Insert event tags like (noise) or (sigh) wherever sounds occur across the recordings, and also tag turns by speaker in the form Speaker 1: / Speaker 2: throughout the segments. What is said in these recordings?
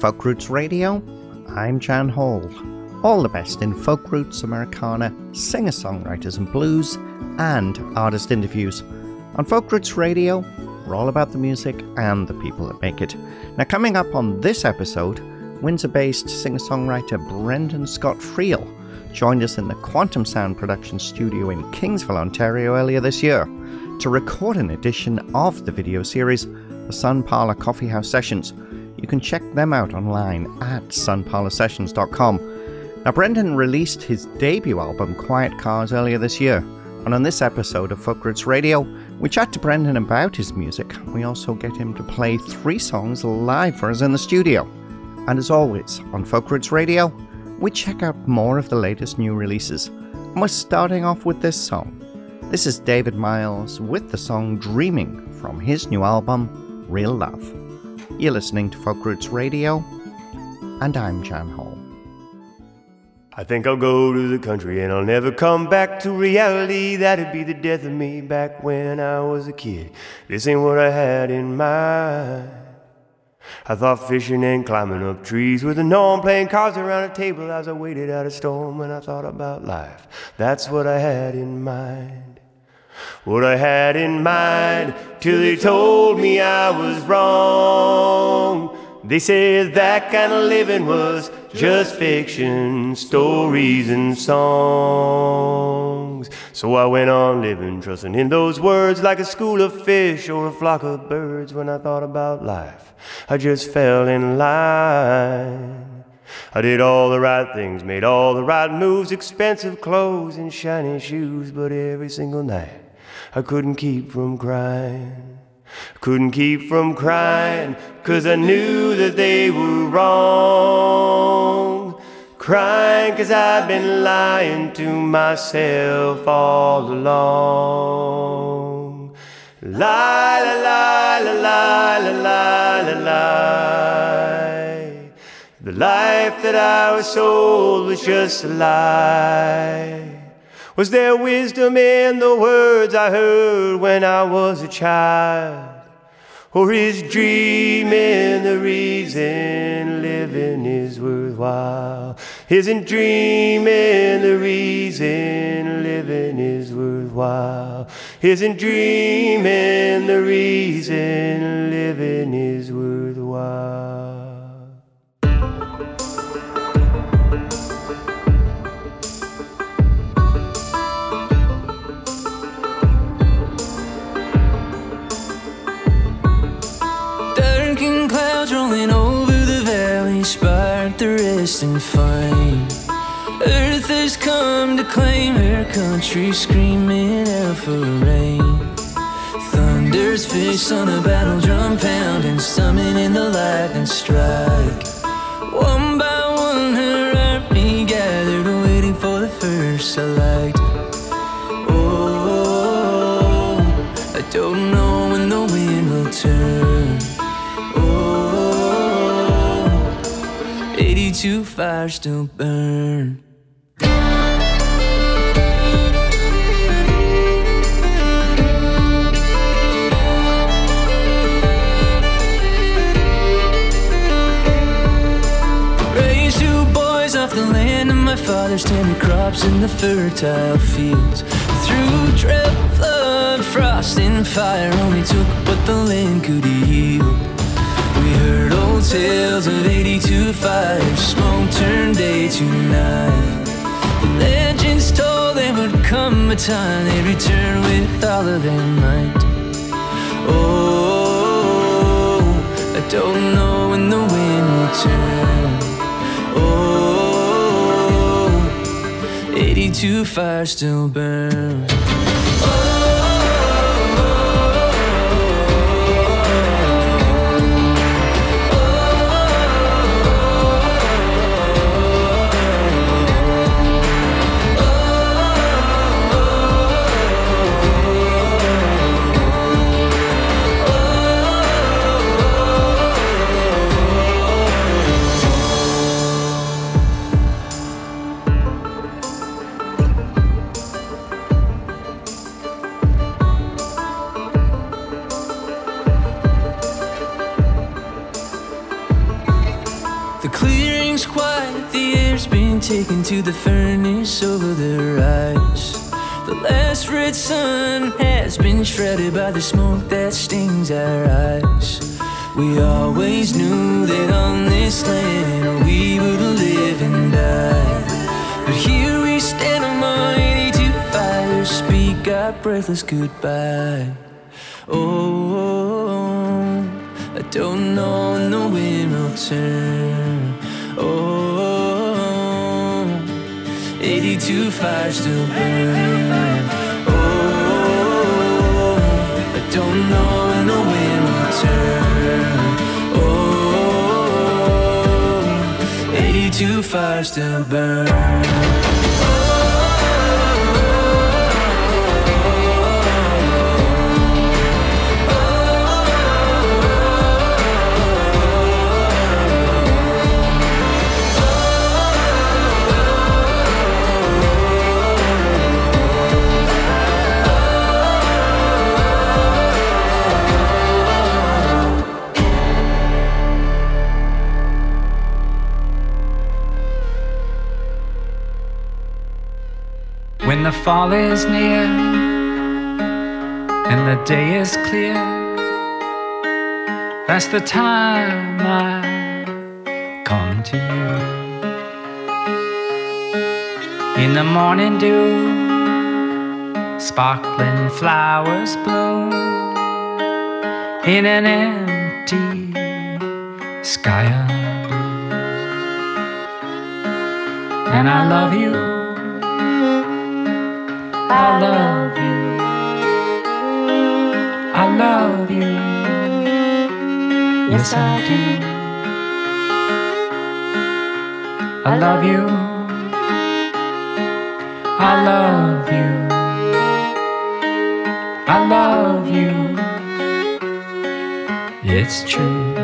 Speaker 1: Folk Roots Radio. I'm Jan Hall. All the best in folk roots, Americana, singer songwriters and blues, and artist interviews. On Folk Roots Radio, we're all about the music and the people that make it. Now, coming up on this episode, Windsor based singer songwriter Brendan Scott Friel joined us in the Quantum Sound production studio in Kingsville, Ontario earlier this year to record an edition of the video series, The Sun Parlor Coffeehouse Sessions. You can check them out online at sunparlorsessions.com. Now, Brendan released his debut album, Quiet Cars, earlier this year, and on this episode of Folk Roots Radio, we chat to Brendan about his music. We also get him to play three songs live for us in the studio. And as always, on Folk Roots Radio, we check out more of the latest new releases. And we're starting off with this song. This is David Miles with the song Dreaming from his new album, Real Love. You're listening to Folk Roots Radio, and I'm Jan Hall.
Speaker 2: I think I'll go to the country and I'll never come back to reality. That'd be the death of me back when I was a kid. This ain't what I had in mind. I thought fishing and climbing up trees with a norm, playing cards around a table as I waited out a storm when I thought about life. That's what I had in mind. What I had in mind till they told me I was wrong. They said that kind of living was just fiction, stories and songs. So I went on living, trusting in those words like a school of fish or a flock of birds. When I thought about life, I just fell in line. I did all the right things, made all the right moves, expensive clothes and shiny shoes, but every single night I couldn't keep from crying. Couldn't keep from crying, cause I knew that they were wrong. Crying cause I've been lying to myself all along. Lie, la, lie, la, lie, la, lie, la, lie. The life that I was sold was just a lie. Was there wisdom in the words I heard when I was a child? Or is dreaming the reason living is worthwhile? Isn't dreaming the reason living is worthwhile? Isn't dreaming the reason living is worthwhile?
Speaker 3: Rest and find Earth has come to claim her country, screaming out for rain. Thunder's fist on a battle drum pounding, summoning the lightning strike. One by one, her army gathered, waiting for the first light. Oh, I don't two fires still burn. Off the land of my father's tender crops in the fertile fields. Through drought, flood, frost, and fire, only took what the land could yield. Tales of 82 fires, smoke turned day to night. The legends told there would come a time they'd return with all of their might. Oh, I don't know when the wind will turn. Oh, 82 fires still burn.
Speaker 4: Taken to the furnace over the rise. The last red sun has been shredded by the smoke that stings our eyes. We always knew that on this land we would live and die. But here we stand on 82 fires, speak our breathless goodbye. Oh, I don't know when the wind will turn. Oh, 82 fires still burn. Oh, I don't know when the wind will turn. Oh, 82 fires still burn. Fall is near and the day is clear, that's the time I come to you. In the morning dew, sparkling flowers bloom in an empty sky. And I love you. I love you. I love you. Yes, I do. I love you. I love you. I love you. It's true.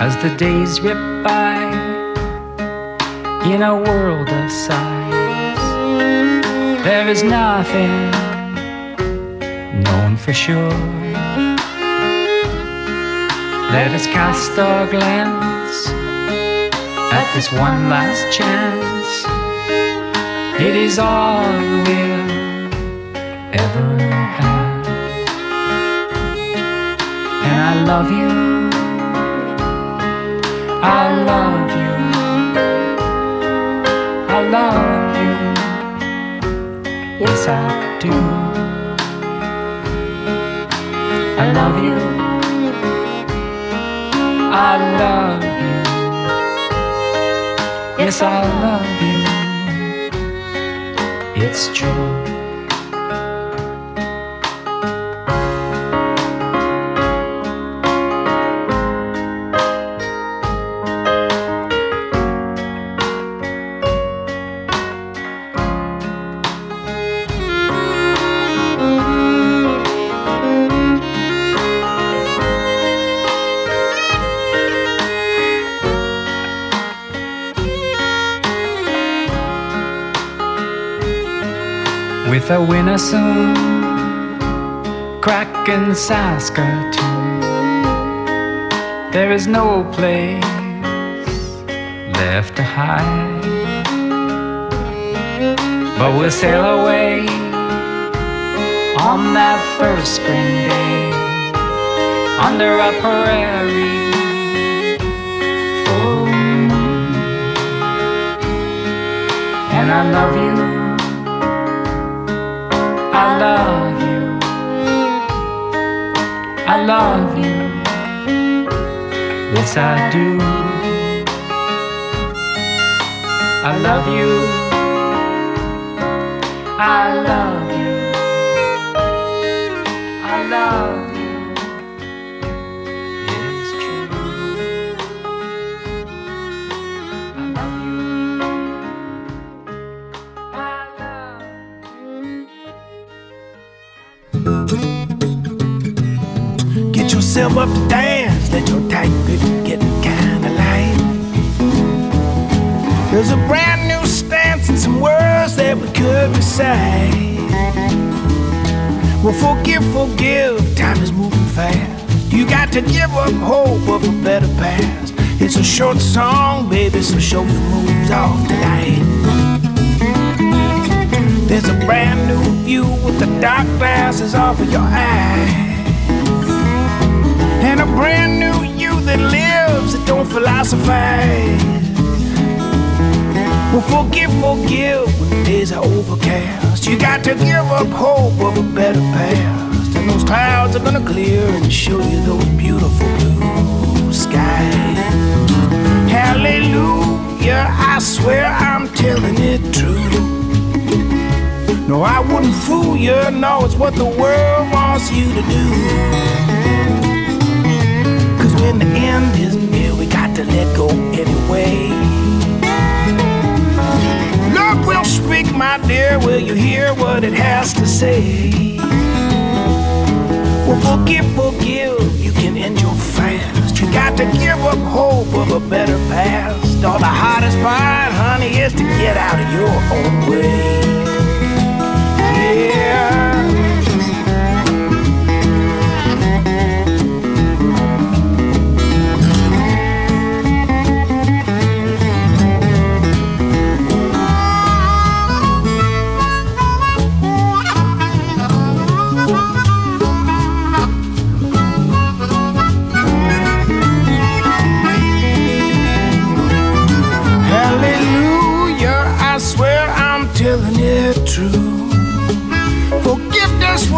Speaker 4: As the days rip by in a world of sighs. There is nothing known for sure. Let us cast our glance at this one last chance. It is all we'll ever have. And I love you. I love you. I love yes I do. I love you. I love you. Yes, I love you. It's true. With a winner soon, cracking Saskatoon. There is no place left to hide, but we'll sail away on that first spring day under a prairie. moon. And I love you I love you. I love you. Yes, I do. I love you. I love you. I love you.
Speaker 5: Up to dance. Let your tight grip get kinda light. There's a brand new stance and some words that we could recite. Well, forgive, forgive, time is moving fast. You got to give up hope of a better past. It's a short song, baby, so show your moves off tonight. There's a brand new view with the dark glasses off of your eyes. A brand new you that lives that don't philosophize. Well, forgive, forgive when days are overcast. You got to give up hope of a better past. And those clouds are gonna clear and show you those beautiful blue skies. Hallelujah, I swear I'm telling it true. No, I wouldn't fool you. No, it's what the world wants you to do. When the end is near, we got to let go anyway. Look, will speak, my dear. Will you hear what it has to say? Well, forgive, forgive. You can end your fast. You got to give up hope of a better past. All the hardest part, honey, is to get out of your own way.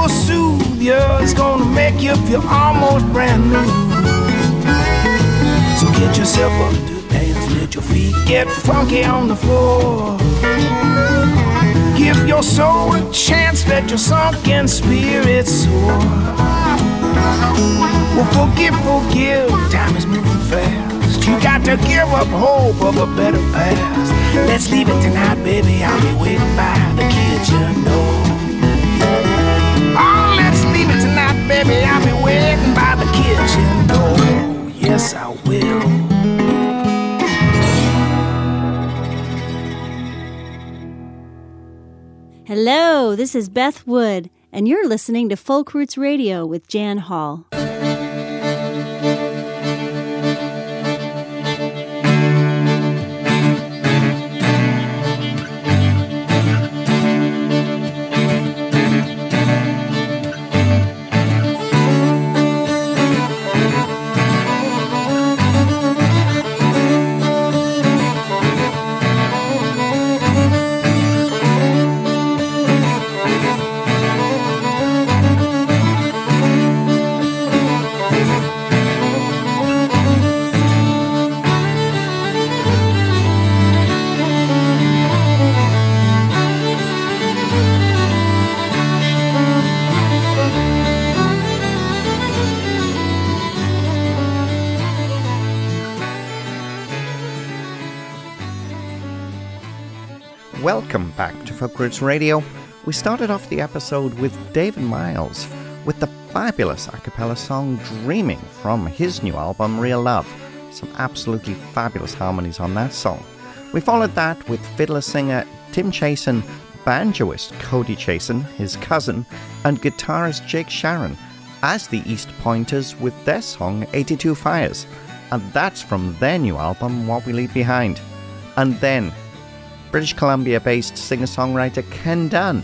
Speaker 5: Soothe you, it's gonna make you feel almost brand new. So get yourself up to dance, let your feet get funky on the floor. Give your soul a chance, let your sunken spirit soar. Well, forgive, forgive, time is moving fast. You got to give up hope of a better past. Let's leave it tonight, baby. I'll be waiting by the kitchen door. Baby. I'll be waiting by the kitchen door. Yes, I will.
Speaker 6: Hello, this is Beth Wood, and you're listening to Folk Roots Radio with Jan Hall.
Speaker 1: To Roots Radio. We started off the episode with David Miles with the fabulous a cappella song Dreaming from his new album Real Love. Some absolutely fabulous harmonies on that song. We followed that with fiddler singer Tim Chaisson, banjoist Koady Chaisson, his cousin, and guitarist Jake Charron as the East Pointers with their song 82 Fires. And that's from their new album What We Leave Behind. And then British Columbia based singer songwriter Ken Dunn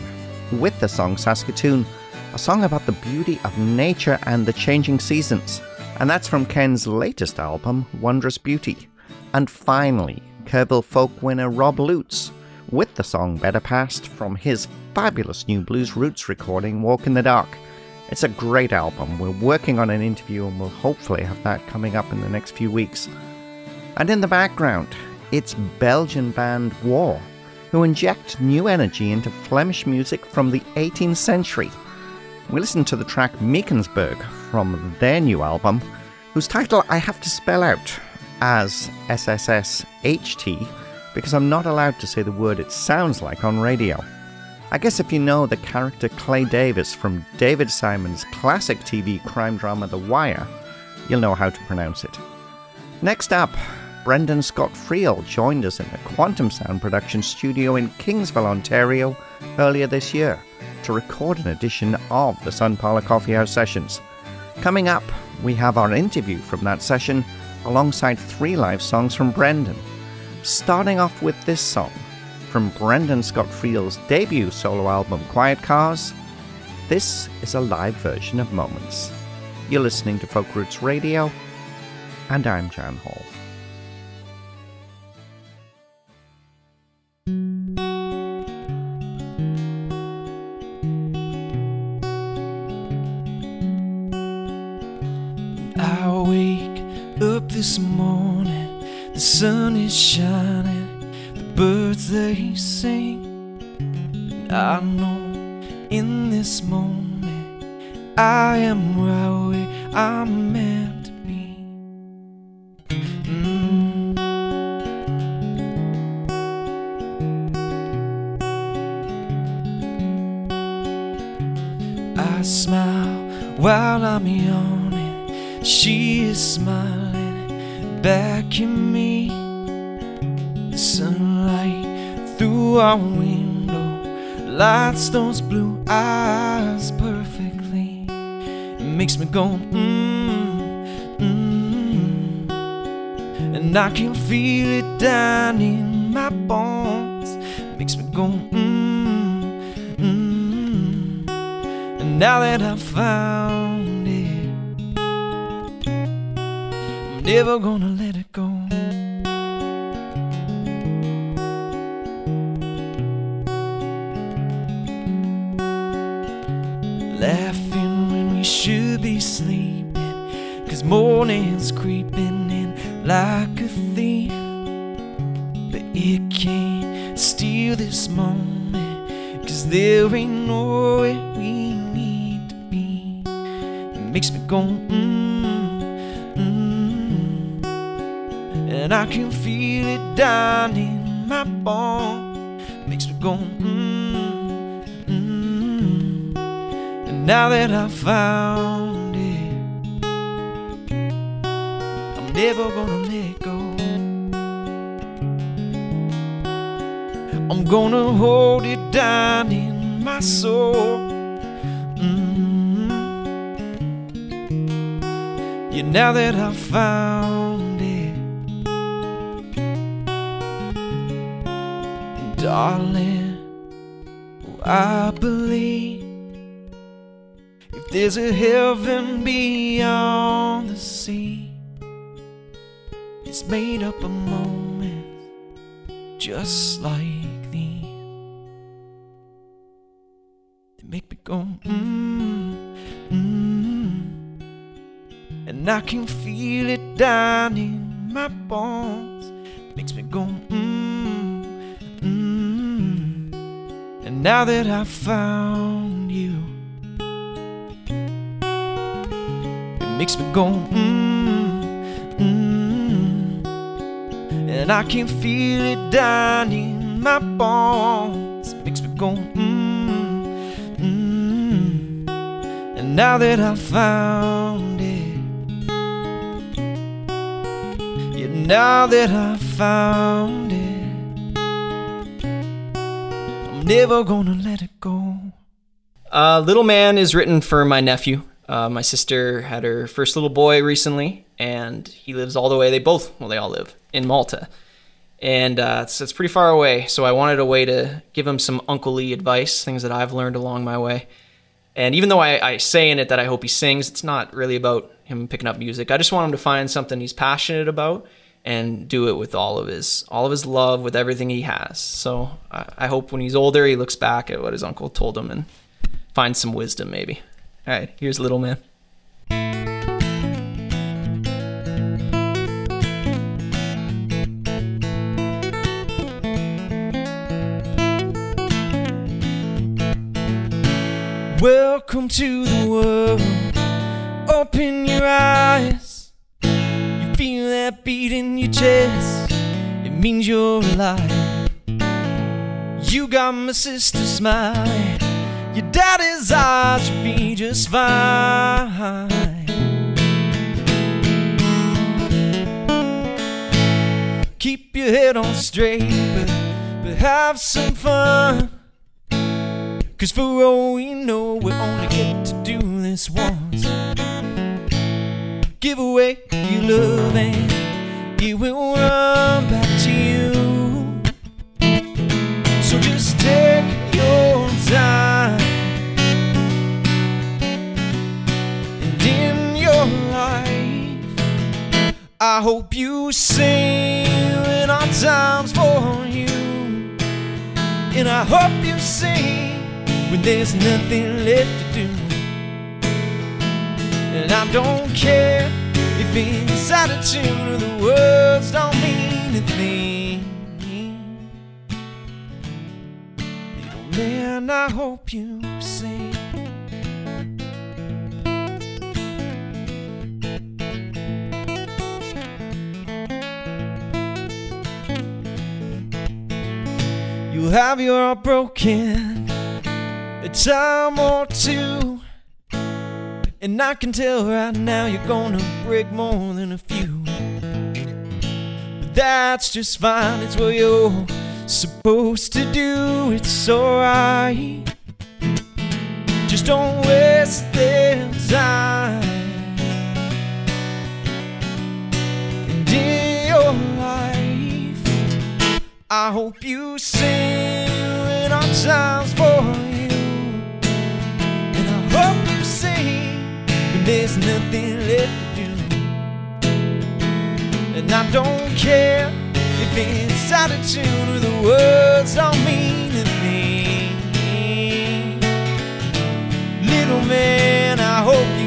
Speaker 1: with the song Saskatoon, a song about the beauty of nature and the changing seasons. And that's from Ken's latest album, Wondrous Beauty. And finally, Kerrville folk winner Rob Lutz with the song Better Past from his fabulous new Blues Roots recording, Walk in the Dark. It's a great album. We're working on an interview and we'll hopefully have that coming up in the next few weeks. And in the background, it's Belgian band Wör, who inject new energy into Flemish music from the 18th century. We listen to the track Meekensburg from their new album, whose title I have to spell out as SSSHT because I'm not allowed to say the word it sounds like on radio. I guess if you know the character Clay Davis from David Simon's classic TV crime drama The Wire, you'll know how to pronounce it. Next up, Brendan Scott Friel joined us in a Quantum Sound production studio in Kingsville, Ontario, earlier this year to record an edition of the Sun Parlor Coffee House sessions. Coming up, we have our interview from that session alongside three live songs from Brendan. Starting off with this song from Brendan Scott Friel's debut solo album Quiet Cars, this is a live version of Moments. You're listening to Folk Roots Radio, and I'm Jan Hall.
Speaker 7: This morning, the sun is shining, the birds they sing. I know in this moment I am right where I'm meant to be. Mm. I smile while I'm yawning. She is smiling back at me. The sunlight through our window lights those blue eyes perfectly. It makes me go, mmm, mmm. And I can feel it down in my bones. It makes me go, mmm, mmm. And now that I've found never gonna I found it, I'm never gonna let go. I'm gonna hold it down in my soul. Mm. Yeah, now that I found it, darling, oh, I believe there's a heaven beyond the sea, it's made up of moments just like these. They make me go, mmm, mmm. And I can feel it down in my bones. It Makes me go, mmm, mmm. And now that I've found you, makes me go, mmm, mmm. Mm. And I can feel it down in my bones. It makes me go, mmm, mmm. And now that I found it, yeah, now that I found it, I'm never gonna let it go.
Speaker 8: Uh, Little Man is written for my nephew. Uh, my sister had her first little boy recently, and he lives all the way. They both, well, they all live in Malta, and uh, it's, it's pretty far away. So I wanted a way to give him some Uncle Lee advice, things that I've learned along my way. And even though I, I say in it that I hope he sings, it's not really about him picking up music. I just want him to find something he's passionate about and do it with all of his all of his love, with everything he has. So I, I hope when he's older, he looks back at what his uncle told him and finds some wisdom, maybe. All right, here's Little Man.
Speaker 7: Welcome to the world. Open your eyes. You feel that beat in your chest. It means you're alive. You got my sister smiling. Your daddy's eyes will be just fine. Keep your head on straight, but, but have some fun. Cause for all we know, we only get to do this once. Give away your love and it will run back to you. So just take I hope you sing when our time's for you. And I hope you sing when there's nothing left to do. And I don't care if it's out tune or the words don't mean a thing. Man, I hope you sing. You'll have your heart broken a time or two. And I can tell right now you're gonna break more than a few. But that's just fine, it's what you're supposed to do. It's alright. Just don't waste their time. I hope you sing when our time's for you. And I hope you sing when there's nothing left to do. And I don't care if it's out of tune or the words don't mean a thing. Little man, I hope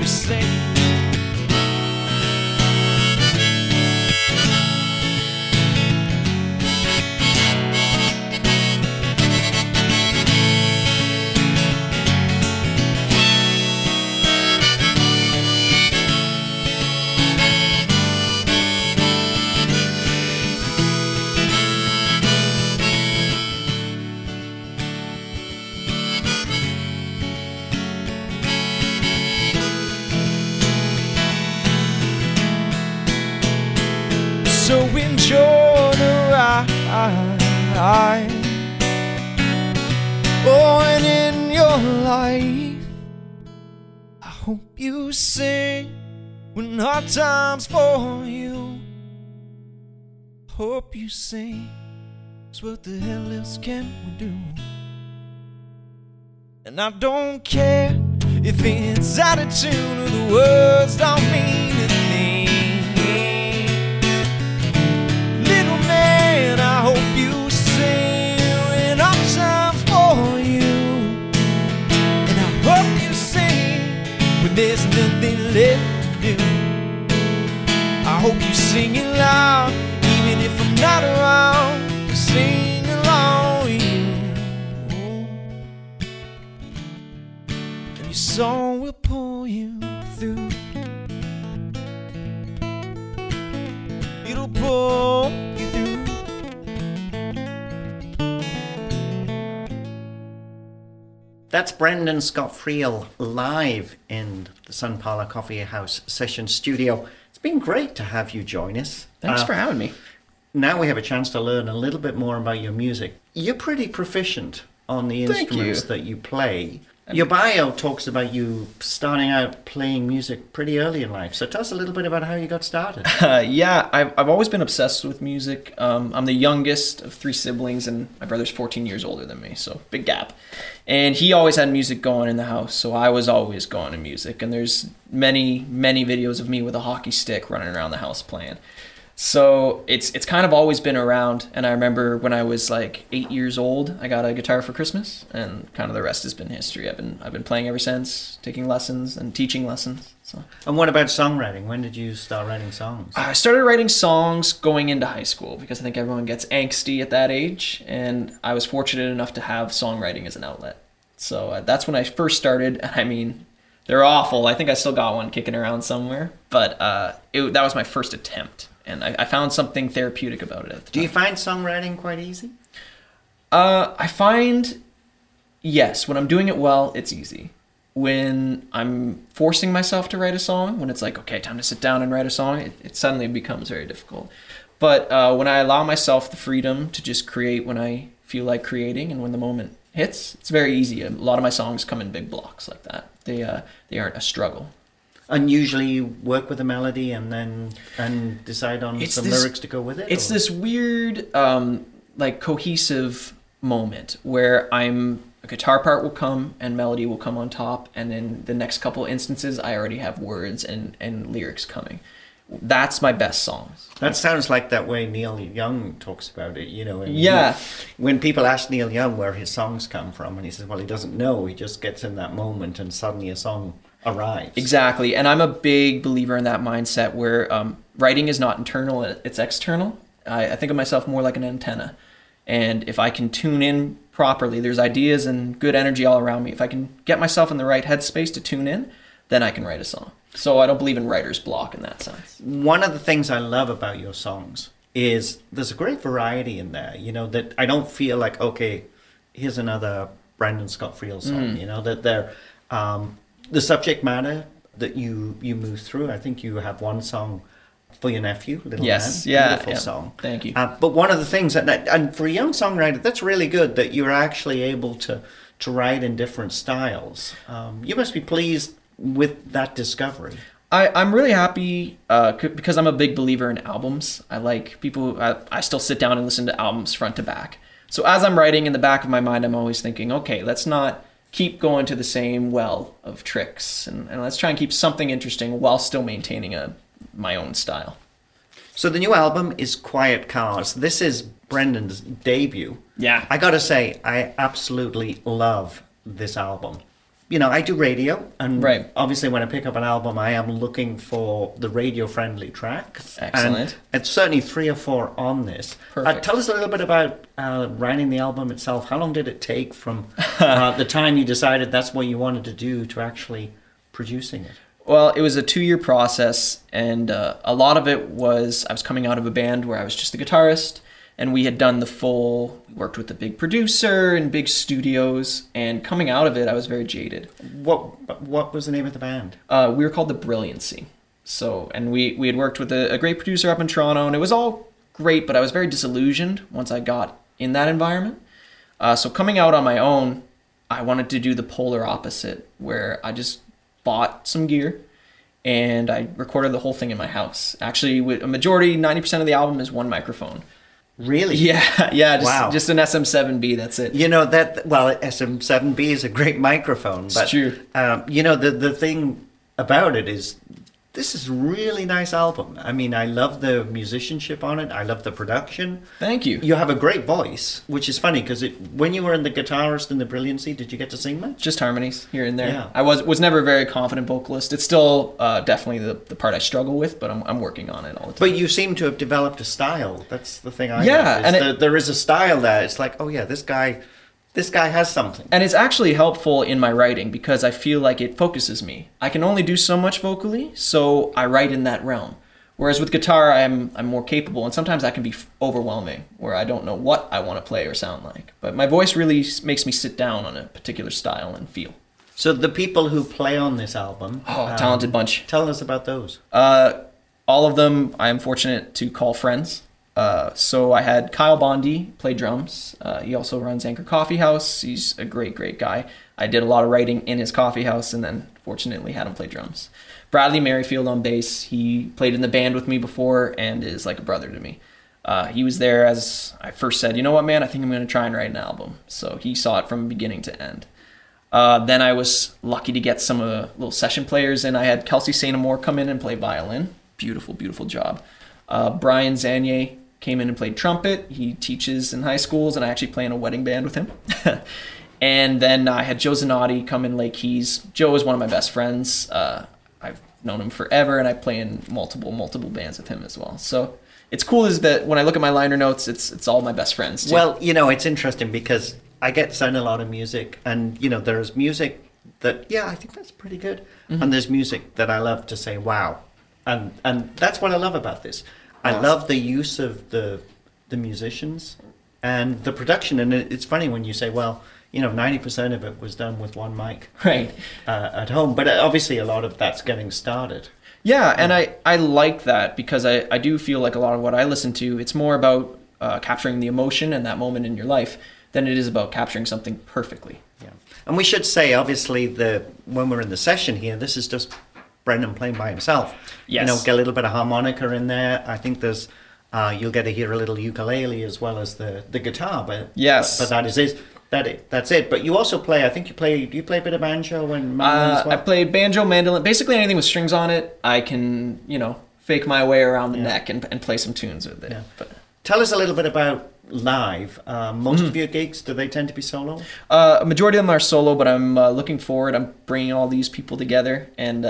Speaker 7: Oh, and in your life, I hope you sing when hard times for you. Hope you sing. what the hell else can we do? And I don't care if it's out of tune or the words don't mean sing it loud, even if I'm not around. Sing along with you. And your song will pull you through. It'll pull you through.
Speaker 1: That's Brendan Scott Friel live in the Sun Parlour Coffee House session studio. It's been great to have you join us.
Speaker 9: Thanks
Speaker 1: Uh,
Speaker 9: for having me.
Speaker 1: Now we have a chance to learn a little bit more about your music. You're pretty proficient on the
Speaker 9: Thank
Speaker 1: instruments
Speaker 9: you.
Speaker 1: that you play. Your bio talks about you starting out playing music pretty early in life. So tell us a little bit about how you got started.
Speaker 9: Uh, (laughs) yeah, I've, I've always been obsessed with music. Um, I'm the youngest of three siblings, and my brother's 14 years older than me, so big gap. And he always had music going in the house, so I was always going to music. And there's many, many videos of me with a hockey stick running around the house playing. So it's it's kind of always been around. And I remember when I was like eight years old, I got a guitar for Christmas, and kind of the rest has been history. I've been I've been playing ever since, taking lessons and teaching lessons. So.
Speaker 1: and what about songwriting? When did you start writing songs?
Speaker 9: I started writing songs going into high school because I think everyone gets angsty at that age, and I was fortunate enough to have songwriting as an outlet. So uh, that's when I first started. And I mean, they're awful. I think I still got one kicking around somewhere, but uh, it, that was my first attempt, and I, I found something therapeutic about it. At the
Speaker 1: Do you find songwriting quite easy?
Speaker 9: Uh, I find, yes, when I'm doing it well, it's easy. When I'm forcing myself to write a song, when it's like, okay, time to sit down and write a song, it, it suddenly becomes very difficult. But uh, when I allow myself the freedom to just create when I feel like creating and when the moment hits, it's very easy. A lot of my songs come in big blocks like that. They uh, they aren't a struggle.
Speaker 1: And usually work with a melody and then and decide on
Speaker 7: It's
Speaker 1: some
Speaker 7: this-
Speaker 1: lyrics to go with it.
Speaker 7: It's
Speaker 1: or-
Speaker 7: this weird, um, like cohesive moment where I'm a guitar part will come and melody will come on top, and in the next couple instances, I already have words and and lyrics coming. That's my best songs.
Speaker 1: That sounds like that way Neil Young talks about it, you know.
Speaker 7: Yeah.
Speaker 1: he- when people ask Neil Young where his songs come from, and he says, well, he doesn't know. He just gets in that moment, and suddenly a song arrives.
Speaker 7: Exactly, and I'm a big believer in that mindset where um, writing is not internal; it's external. I, I think of myself more like an antenna, and if I can tune in properly, there's ideas and good energy all around me. If I can get myself in the right headspace to tune in, then I can write a song. So I don't believe in writer's block in that sense.
Speaker 1: One of the things I love about your songs is there's a great variety in there. You know that I don't feel like okay, here's another Brendan Scott Friel song. You know that they're um, the subject matter that you you move through. I think you have one song for your nephew, Little
Speaker 7: Yes,
Speaker 1: Man.
Speaker 7: yeah,
Speaker 1: beautiful
Speaker 7: yeah.
Speaker 1: song.
Speaker 7: Thank you.
Speaker 1: Uh, but one of the things that, that and for a young songwriter, that's really good that you're actually able to to write in different styles. Um, you must be pleased with that discovery.
Speaker 7: I, I'm really happy uh, c- because I'm a big believer in albums. I like people, I, I still sit down and listen to albums front to back. So as I'm writing in the back of my mind, I'm always thinking, okay, let's not keep going to the same well of tricks and, and let's try and keep something interesting while still maintaining a my own style.
Speaker 1: So the new album is Quiet Cars. This is Brendan's debut.
Speaker 7: Yeah.
Speaker 1: I gotta say, I absolutely love this album. You know, I do radio, and
Speaker 7: Right.
Speaker 1: obviously, when I pick up an album, I am looking for the radio-friendly tracks.
Speaker 7: Excellent.
Speaker 1: And it's certainly three or four on this. Uh,
Speaker 7: Perfect.
Speaker 1: tell us a little bit about uh, writing the album itself. How long did it take from uh, (laughs) the time you decided that's what you wanted to do to actually producing it?
Speaker 7: Well, it was a two year process, and uh, a lot of it was I was coming out of a band where I was just a guitarist, and we had done the full, we worked with a big producer and big studios, and coming out of it, I was very jaded.
Speaker 1: What What was the name of the band?
Speaker 7: Uh, we were called the Brilliancy. So, and we, we had worked with a, a great producer up in Toronto, and it was all great, but I was very disillusioned once I got in that environment. Uh, so, coming out on my own, I wanted to do the polar opposite, where I just bought some gear and I recorded the whole thing in my house. Actually, with a majority, 90% of the album is one microphone.
Speaker 1: Really?
Speaker 7: Yeah, (laughs) yeah, just,
Speaker 1: Wow.
Speaker 7: just an SM7B, that's it.
Speaker 1: You know that well, SM7B is a great microphone, but
Speaker 7: true.
Speaker 1: Um, you know the the thing about it is this is a really nice album. I mean, I love the musicianship on it. I love the production.
Speaker 7: Thank you.
Speaker 1: You have a great voice, which is funny because when you were in the guitarist in the Brilliancy, did you get to sing much?
Speaker 7: just harmonies here and there.
Speaker 1: Yeah.
Speaker 7: I was was never a very confident vocalist. It's still uh, definitely the, the part I struggle with, but I'm, I'm working on it all the time.
Speaker 1: But you seem to have developed a style. That's the thing I
Speaker 7: Yeah, and it-
Speaker 1: there is a style there. It's like, oh yeah, this guy, this guy has something.
Speaker 7: and it's actually helpful in my writing because I feel like it focuses me. I can only do so much vocally, so I write in that realm. Whereas with guitar, I'm I'm more capable, and sometimes that can be f- overwhelming, where I don't know what I want to play or sound like. But my voice really s- makes me sit down on a particular style and feel.
Speaker 1: So the people who play on this album,
Speaker 7: Oh,
Speaker 1: um,
Speaker 7: talented bunch.
Speaker 1: Tell us about those.
Speaker 7: Uh, all of them I am fortunate to call friends. Uh, so I had Kyle Bondi play drums. Uh, he also runs Anchor Coffee House. He's a great, great guy. I did a lot of writing in his coffee house, and then fortunately had him play drums. Bradley Merrifield on bass. He played in the band with me before and is like a brother to me. Uh, he was there as I first said, you know what, man, I think I'm going to try and write an album. So he saw it from beginning to end. Uh, then I was lucky to get some uh, little session players, and I had Kelsey St. Amour come in and play violin. Beautiful, beautiful job. Uh, Brian Zanier came in and played trumpet. He teaches in high schools, and I actually play in a wedding band with him. (laughs) and then I had Joe Zanotti come in Lake Keys. Joe is one of my best friends. Uh, I've known him forever, and I play in multiple, multiple bands with him as well. So it's cool is that when I look at my liner notes, it's it's all my best friends. Too.
Speaker 1: Well, you know, it's interesting because I get sent a lot of music, and you know, there's music that yeah, I think that's pretty good,
Speaker 7: Mm-hmm.
Speaker 1: and there's music that I love to say wow, and and that's what I love about this. I love the use of the the musicians and the production, and it, it's funny when you say, well, you know, ninety percent of it was done with one mic (laughs)
Speaker 7: right.
Speaker 1: uh, at home, but obviously a lot of that's getting started.
Speaker 7: Yeah, and I, I like that because I, I do feel like a lot of what I listen to, it's more about uh, capturing the emotion and that moment in your life than it is about capturing something perfectly.
Speaker 1: Yeah. And we should say, obviously, the when we're in the session here, this is just Brendan playing by himself. Yes. You know, get a little bit of harmonica in there. I think there's uh, you'll get to hear a little ukulele as well as the, the guitar. But
Speaker 7: Yes.
Speaker 1: but that is it. That it, that's it. But you also play. I think you play. Do you play a bit of banjo and mandolin
Speaker 7: Uh,
Speaker 1: as well?
Speaker 7: I play banjo, mandolin, basically anything with strings on it. I can, you know, fake my way around the neck and, and play some tunes with it.
Speaker 1: Yeah.
Speaker 7: But
Speaker 1: Tell us a little bit about live. Uh, most
Speaker 7: Mm-hmm.
Speaker 1: of your gigs do they tend to be solo?
Speaker 7: uh, a majority of them are solo, but I'm uh, looking forward. I'm bringing all these people together and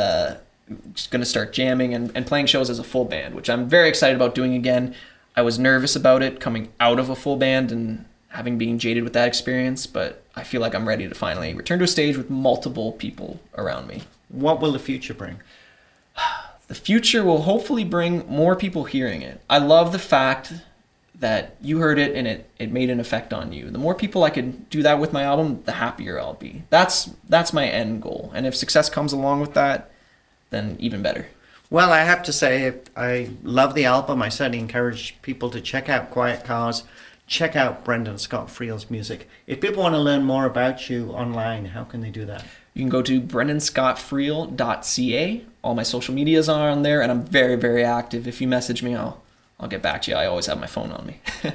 Speaker 7: just gonna start jamming and, and playing shows as a full band, which I'm very excited about doing again. I was nervous about it coming out of a full band and having been jaded with that experience, but I feel like I'm ready to finally return to a stage with multiple people around me.
Speaker 1: What will the future bring? (sighs)
Speaker 7: the future will hopefully bring more people hearing it. I love the fact that you heard it and it, it made an effect on you. The more people I could do that with my album, the happier I'll be. That's that's my end goal. And if success comes along with that, then even better.
Speaker 1: Well, I have to say, I love the album. I certainly encourage people to check out Quiet Cars, check out Brendan Scott Friel's music. If people want to learn more about you online, how can they do that?
Speaker 7: You can go to brendanscottfriel.ca. All my social medias are on there and I'm very, very active. If you message me, I'll I'll get back to you. I always have my phone on me. (laughs)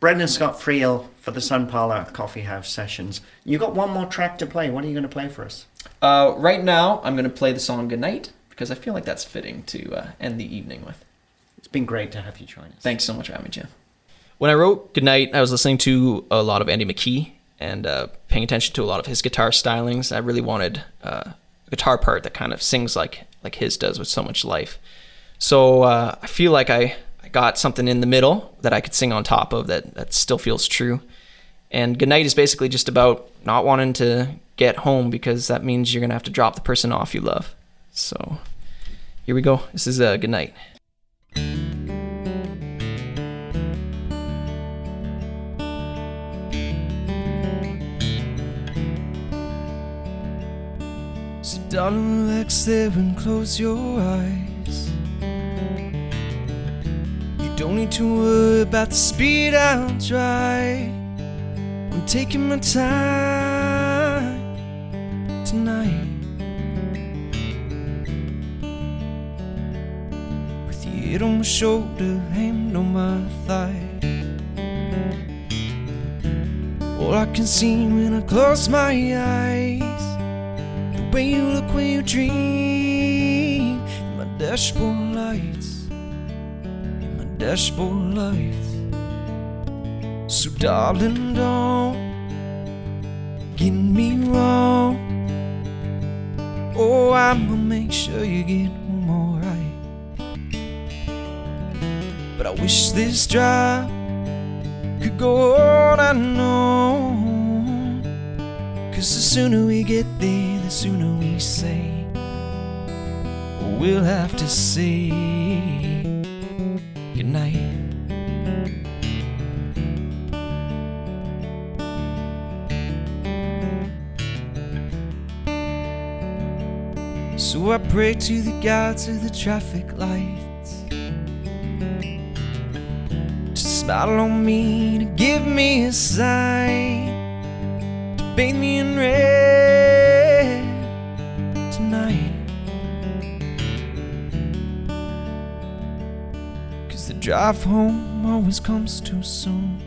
Speaker 1: Brendan Scott Friel for the Sun Parlor Coffee House sessions. You got one more track to play. What are you going to play for us?
Speaker 7: Uh, right now, I'm going to play the song Goodnight because I feel like that's fitting to uh, end the evening with.
Speaker 1: It's been great to have you join us.
Speaker 7: Thanks so much for having me, Jim. When I wrote Goodnight, I was listening to a lot of Andy McKee and uh, paying attention to a lot of his guitar stylings. I really wanted uh, a guitar part that kind of sings like like his does with so much life. So uh, I feel like I, I got something in the middle that I could sing on top of that, that still feels true. And Goodnight is basically just about not wanting to get home because that means you're going to have to drop the person off you love. So here we go. This is a uh, Goodnight. So darling, relax there and close your eyes. You don't need to worry about the speed I'll drive. I'm taking my time tonight. Head on my shoulder, hand on my thigh. All I can see when I close my eyes. The way you look when you dream. In my dashboard lights. In my dashboard lights. So darling don't get me wrong. Oh i'ma make sure you get but i wish this drive could go on and on. Cause the sooner we get there, the sooner we say We'll have to say goodnight So I pray to the gods of the traffic lights smile on me, to give me a sign to bathe me in red tonight. Cause the drive home always comes too soon.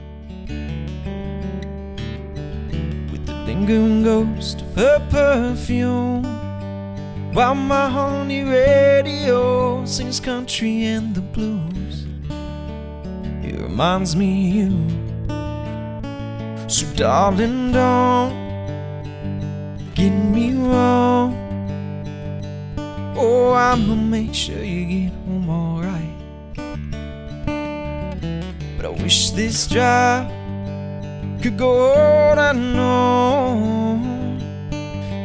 Speaker 7: With the lingering ghost of her perfume. While my honey radio sings country and the blues. Reminds me you. So darling, don't get me wrong. Oh, I'ma make sure you get home alright. But I wish this drive could go on and on.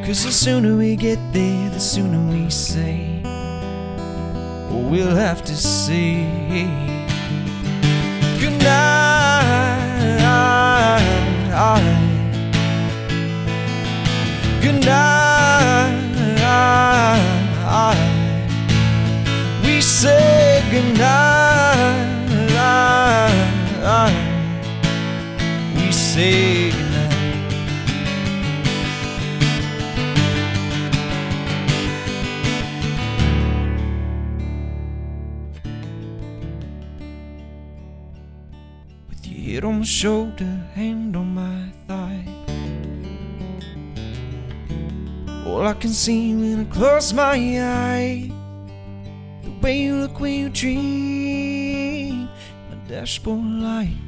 Speaker 7: Cause the sooner we get there, the sooner we say, we'll have to say night. We say good night. We say Head on my shoulder, hand on my thigh. All I can see when I close my eye, the way you look when you dream. My dashboard light,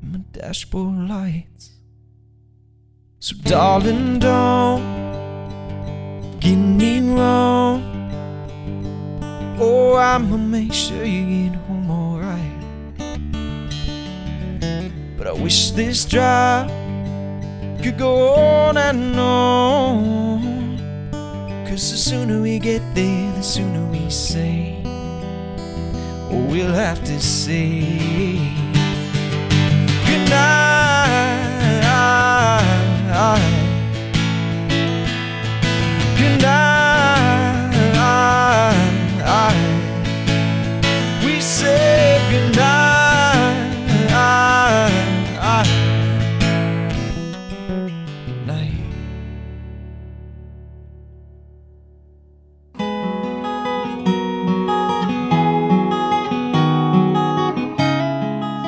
Speaker 7: my dashboard lights. So, darling, don't get me wrong. Oh, I'ma make sure you get home I wish this drive could go on and on. Cause the sooner we get there, the sooner we say, oh, we'll have to say goodnight. Goodnight.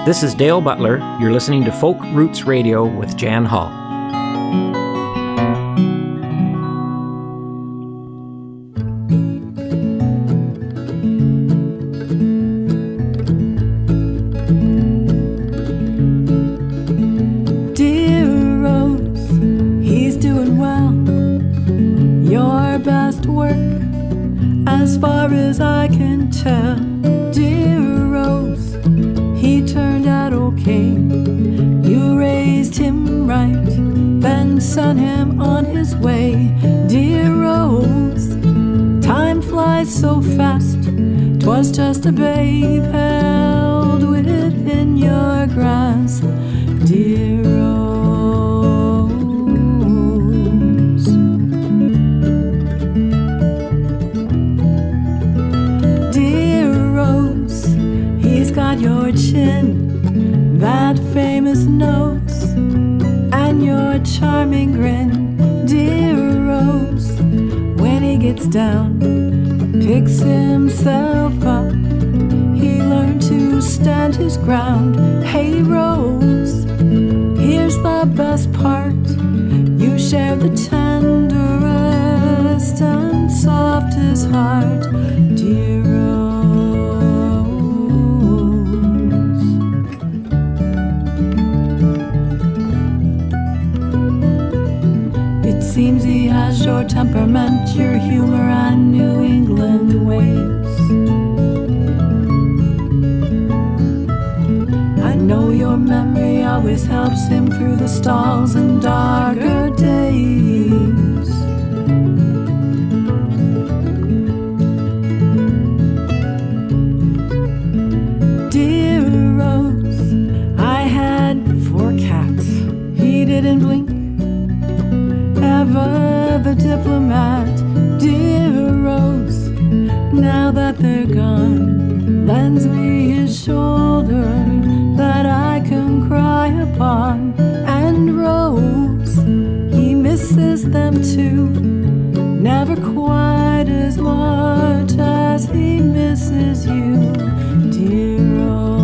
Speaker 10: This is Dale Butler. You're listening to Folk Roots Radio with Jan Hall.
Speaker 11: On his way. Dear Rose, time flies so fast. Twas just a babe held within your grasp, dear Rose. Dear Rose, he's got your chin, that famous nose, and your charming grin. Down, picks himself up. He learned to stand his ground. Hey, Rose, here's the best part. You share the tenderest and softest heart, your temperament, your humor, and New England ways. I know your memory always helps him through the stalls and darker days. Never quite as much as he misses you, dear Rose.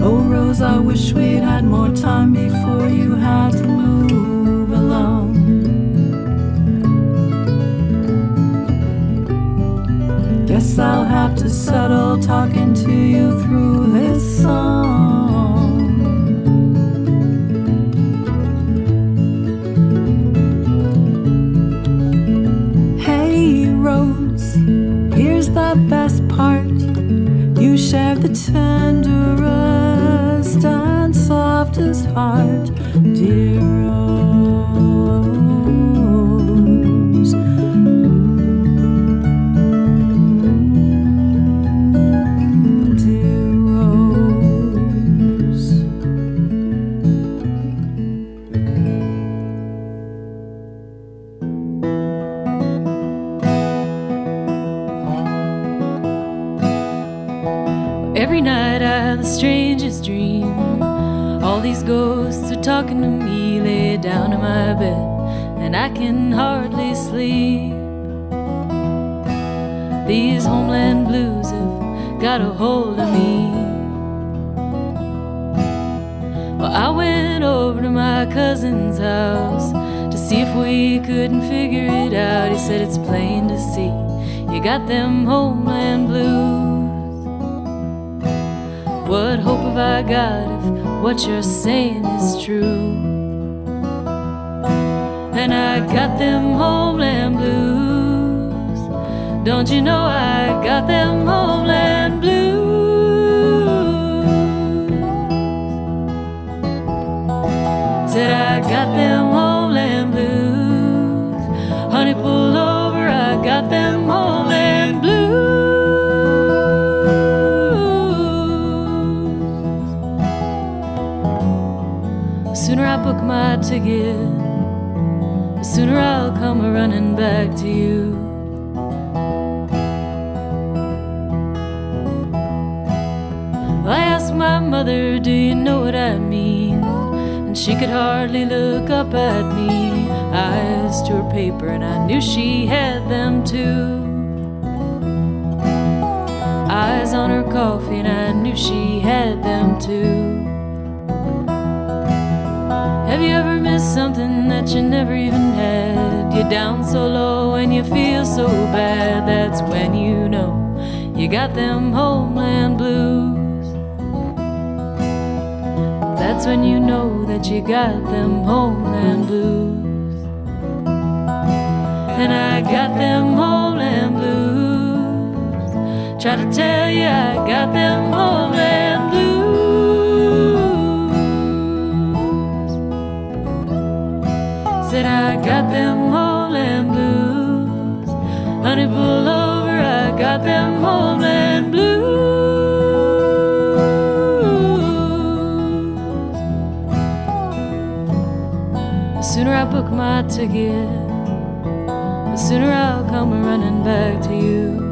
Speaker 11: Oh, Rose, I wish we'd had more time before you had to move along. Guess I'll have to settle talking to you through this song. The tenderest and softest heart,
Speaker 12: I
Speaker 13: can hardly sleep. These homeland blues have got a hold of me. Well, I went over to my cousin's house to see if we couldn't figure it out. He said it's plain to see you got them homeland blues. What hope have I got if what you're saying is true? And I got them homeland blues. Don't you know I got them homeland blues? Said I got them homeland blues. Honey, pull over, I got them homeland blues. Sooner I book my ticket, sooner I'll come running back to you. I asked my mother, Do you know what I mean? And she could hardly look up at me. Eyes to her paper, and I knew she had them too. Eyes on her coffee, and I knew she had them too. Have you ever missed something that you never even had? You're down so low and you feel so bad. That's when you know you got them homeland blues. That's when you know that you got them homeland blues. And I got them homeland blues. Try to tell you I got them homeland got them homeland blues. Honey, pull over, I got them homeland blues. The sooner I book my ticket, the sooner I'll come running back to you.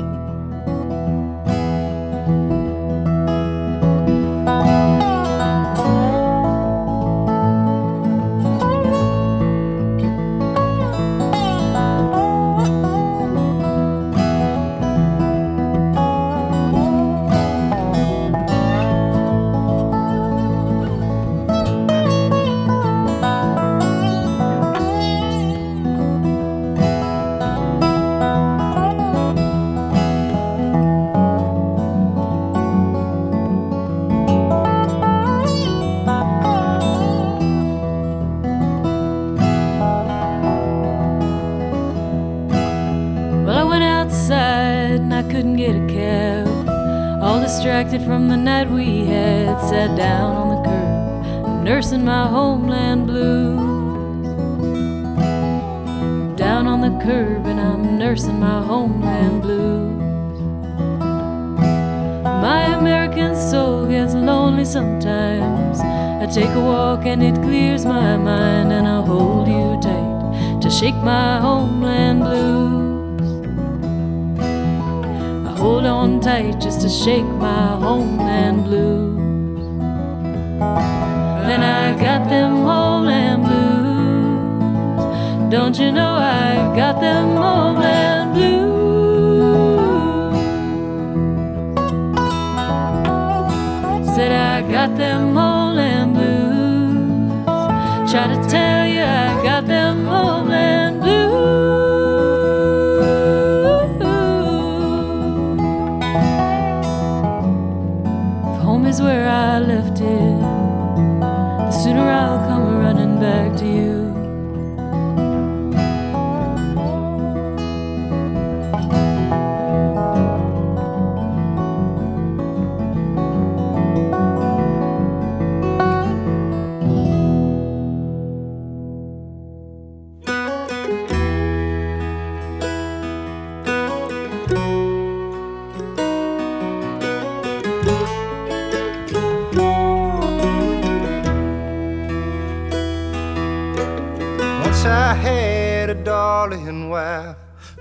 Speaker 13: To tell you I got them homeland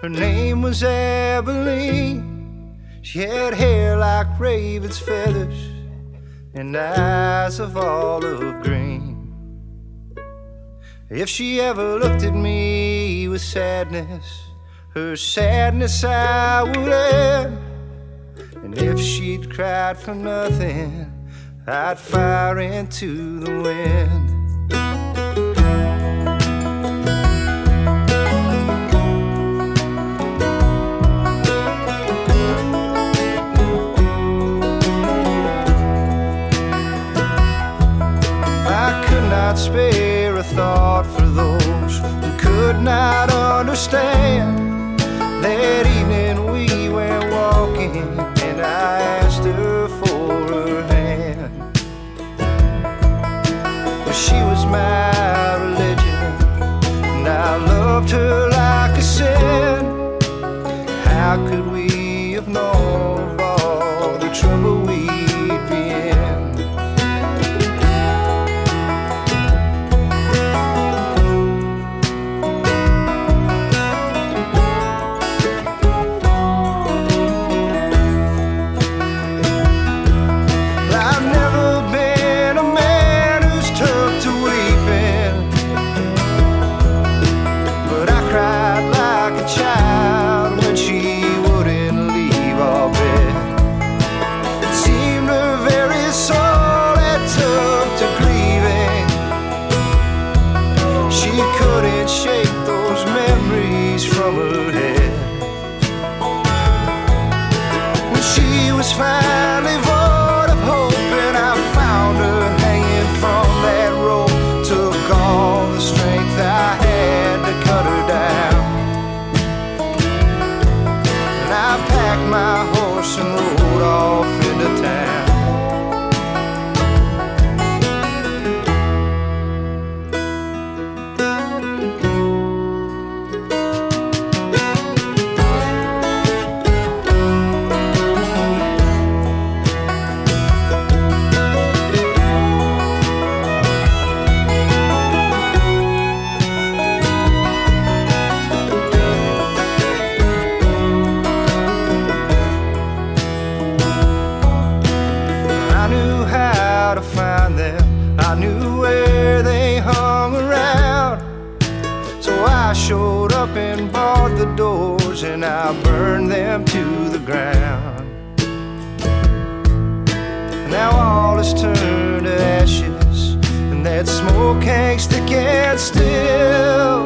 Speaker 14: Her name was Abilene. She had hair like raven's feathers and eyes of olive green. If she ever looked at me with sadness, her sadness I would end. And if she'd cried for nothing, I'd fire into the wind. Not spare a thought for those who could not understand. That evening we went walking, and I asked her for her hand. Well, she was my religion, and I loved her like a sin. How could we and I burned them to the ground. Now all is turned to ashes, and that smoke hangs thick and still.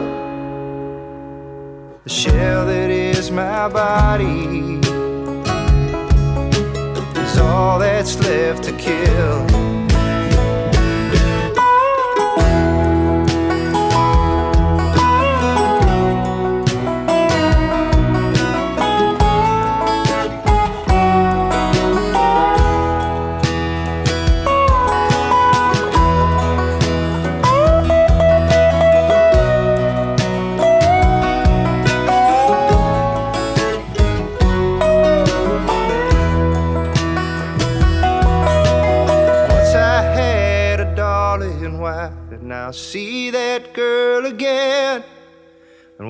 Speaker 14: The shell that is my body is all that's left to kill.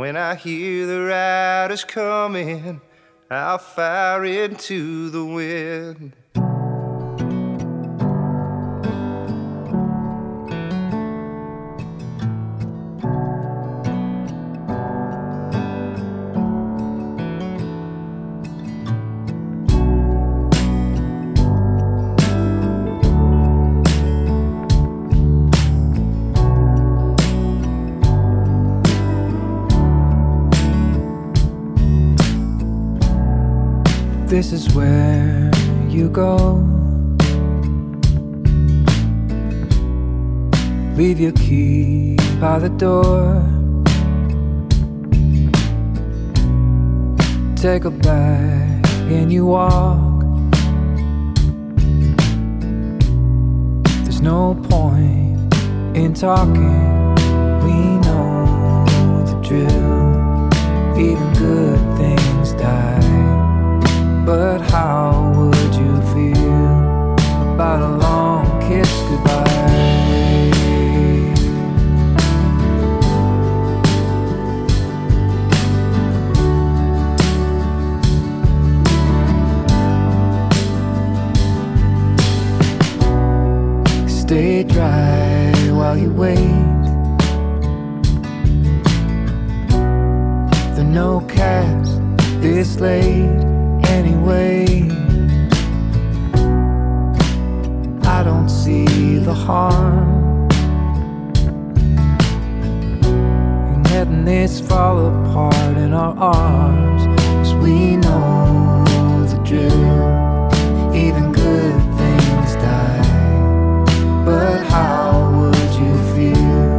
Speaker 14: When I hear the riders coming, I'll fire into the wind.
Speaker 4: This is where you go. Leave your key by the door. Take a bag and you walk. There's no point in talking. We know the drill. Even good. But how would you feel about a long kiss goodbye? Stay dry while you wait. There no cast this late anyway. I don't see the harm in letting this fall apart in our arms. Cause we know the drill, even good things die. But how would you feel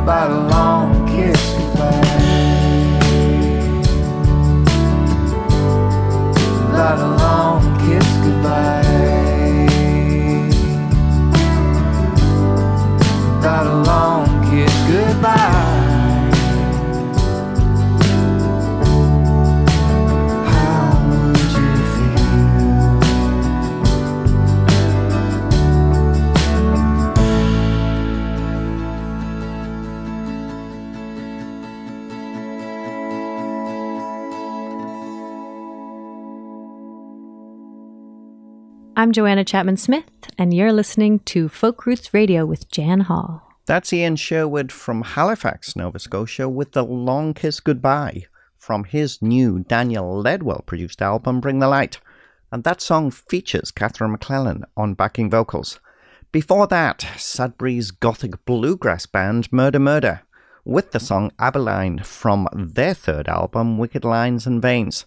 Speaker 4: about a About a long kiss goodbye. About a long kiss goodbye.
Speaker 15: I'm Joanna Chapman Smith, and you're listening to Folk Roots Radio with Jan Hall.
Speaker 1: That's Ian Sherwood from Halifax, Nova Scotia, with the Long Kiss Goodbye from his new Daniel Ledwell produced album, Bring the Light. And that song features Catherine MacLellan on backing vocals. Before that, Sudbury's gothic bluegrass band Murder Murder with the song Abilene from their third album, Wicked Lines and Veins.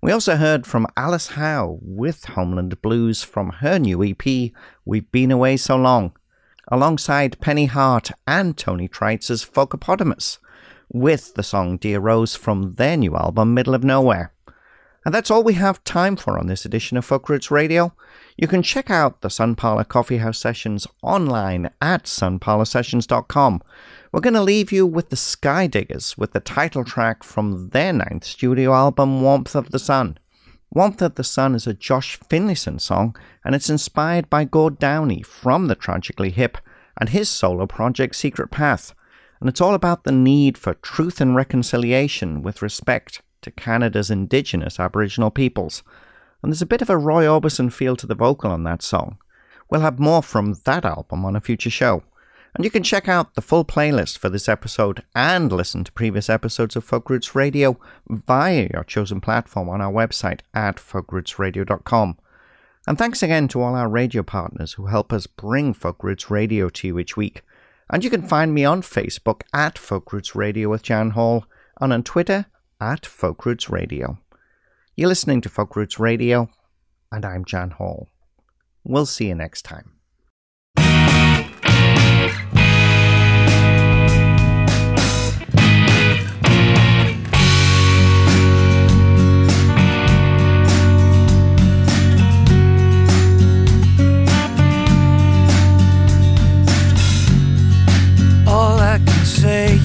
Speaker 1: We also heard from Alice Howe with Homeland Blues from her new EP, We've Been Away So Long, alongside Penny Hart and Tony Trites' Folkopotamus, with the song Dear Rose from their new album, Middle of Nowhere. And that's all we have time for on this edition of Folk Roots Radio. You can check out the Sun Parlor Coffee House sessions online at sunparlorsessions.com. We're going to leave you with the Skydiggers with the title track from their ninth studio album, Warmth of the Sun. Warmth of the Sun is a Josh Finlayson song, and it's inspired by Gord Downie from the Tragically Hip and his solo project Secret Path. And it's all about the need for truth and reconciliation with respect to Canada's Indigenous Aboriginal peoples. And there's a bit of a Roy Orbison feel to the vocal on that song. We'll have more from that album on a future show. And you can check out the full playlist for this episode and listen to previous episodes of Folk Roots Radio via your chosen platform on our website at folkrootsradio.com. And thanks again to all our radio partners who help us bring Folk Roots Radio to you each week. And you can find me on Facebook at Folk Roots Radio with Jan Hall and on Twitter at Folk Roots Radio. You're listening to Folk Roots Radio, and I'm Jan Hall. We'll see you next time.
Speaker 16: Say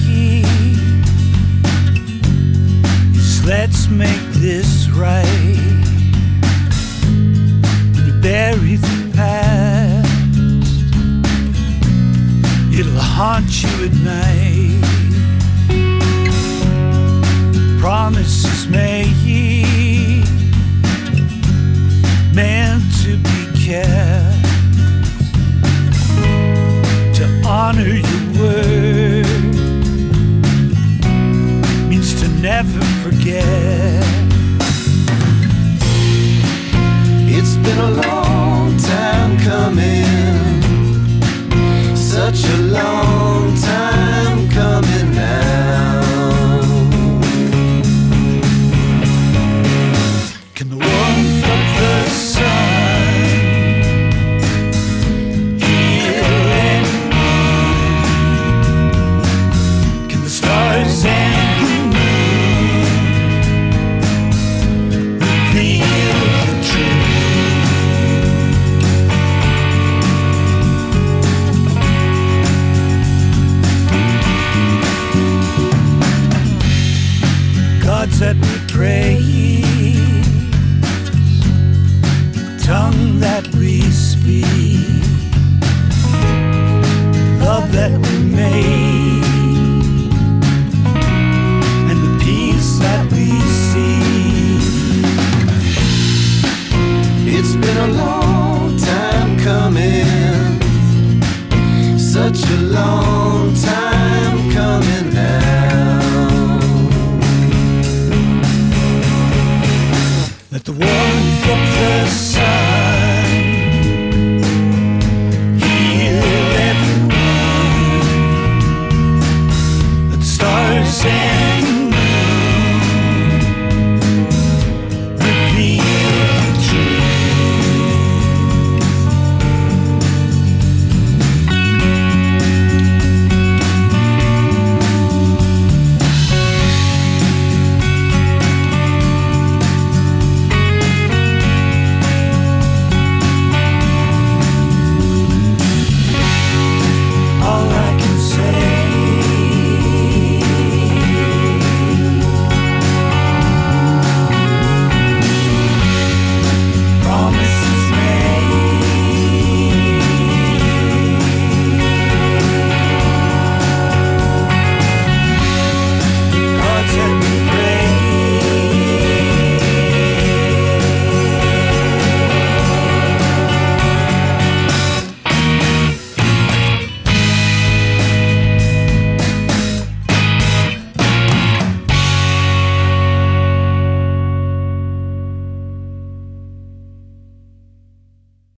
Speaker 16: is let's make this right. We bury the past, it'll haunt you at night. Promises made, meant to be kept to honor your word never forget.
Speaker 7: It's been a long time coming, such a long time coming
Speaker 16: Gods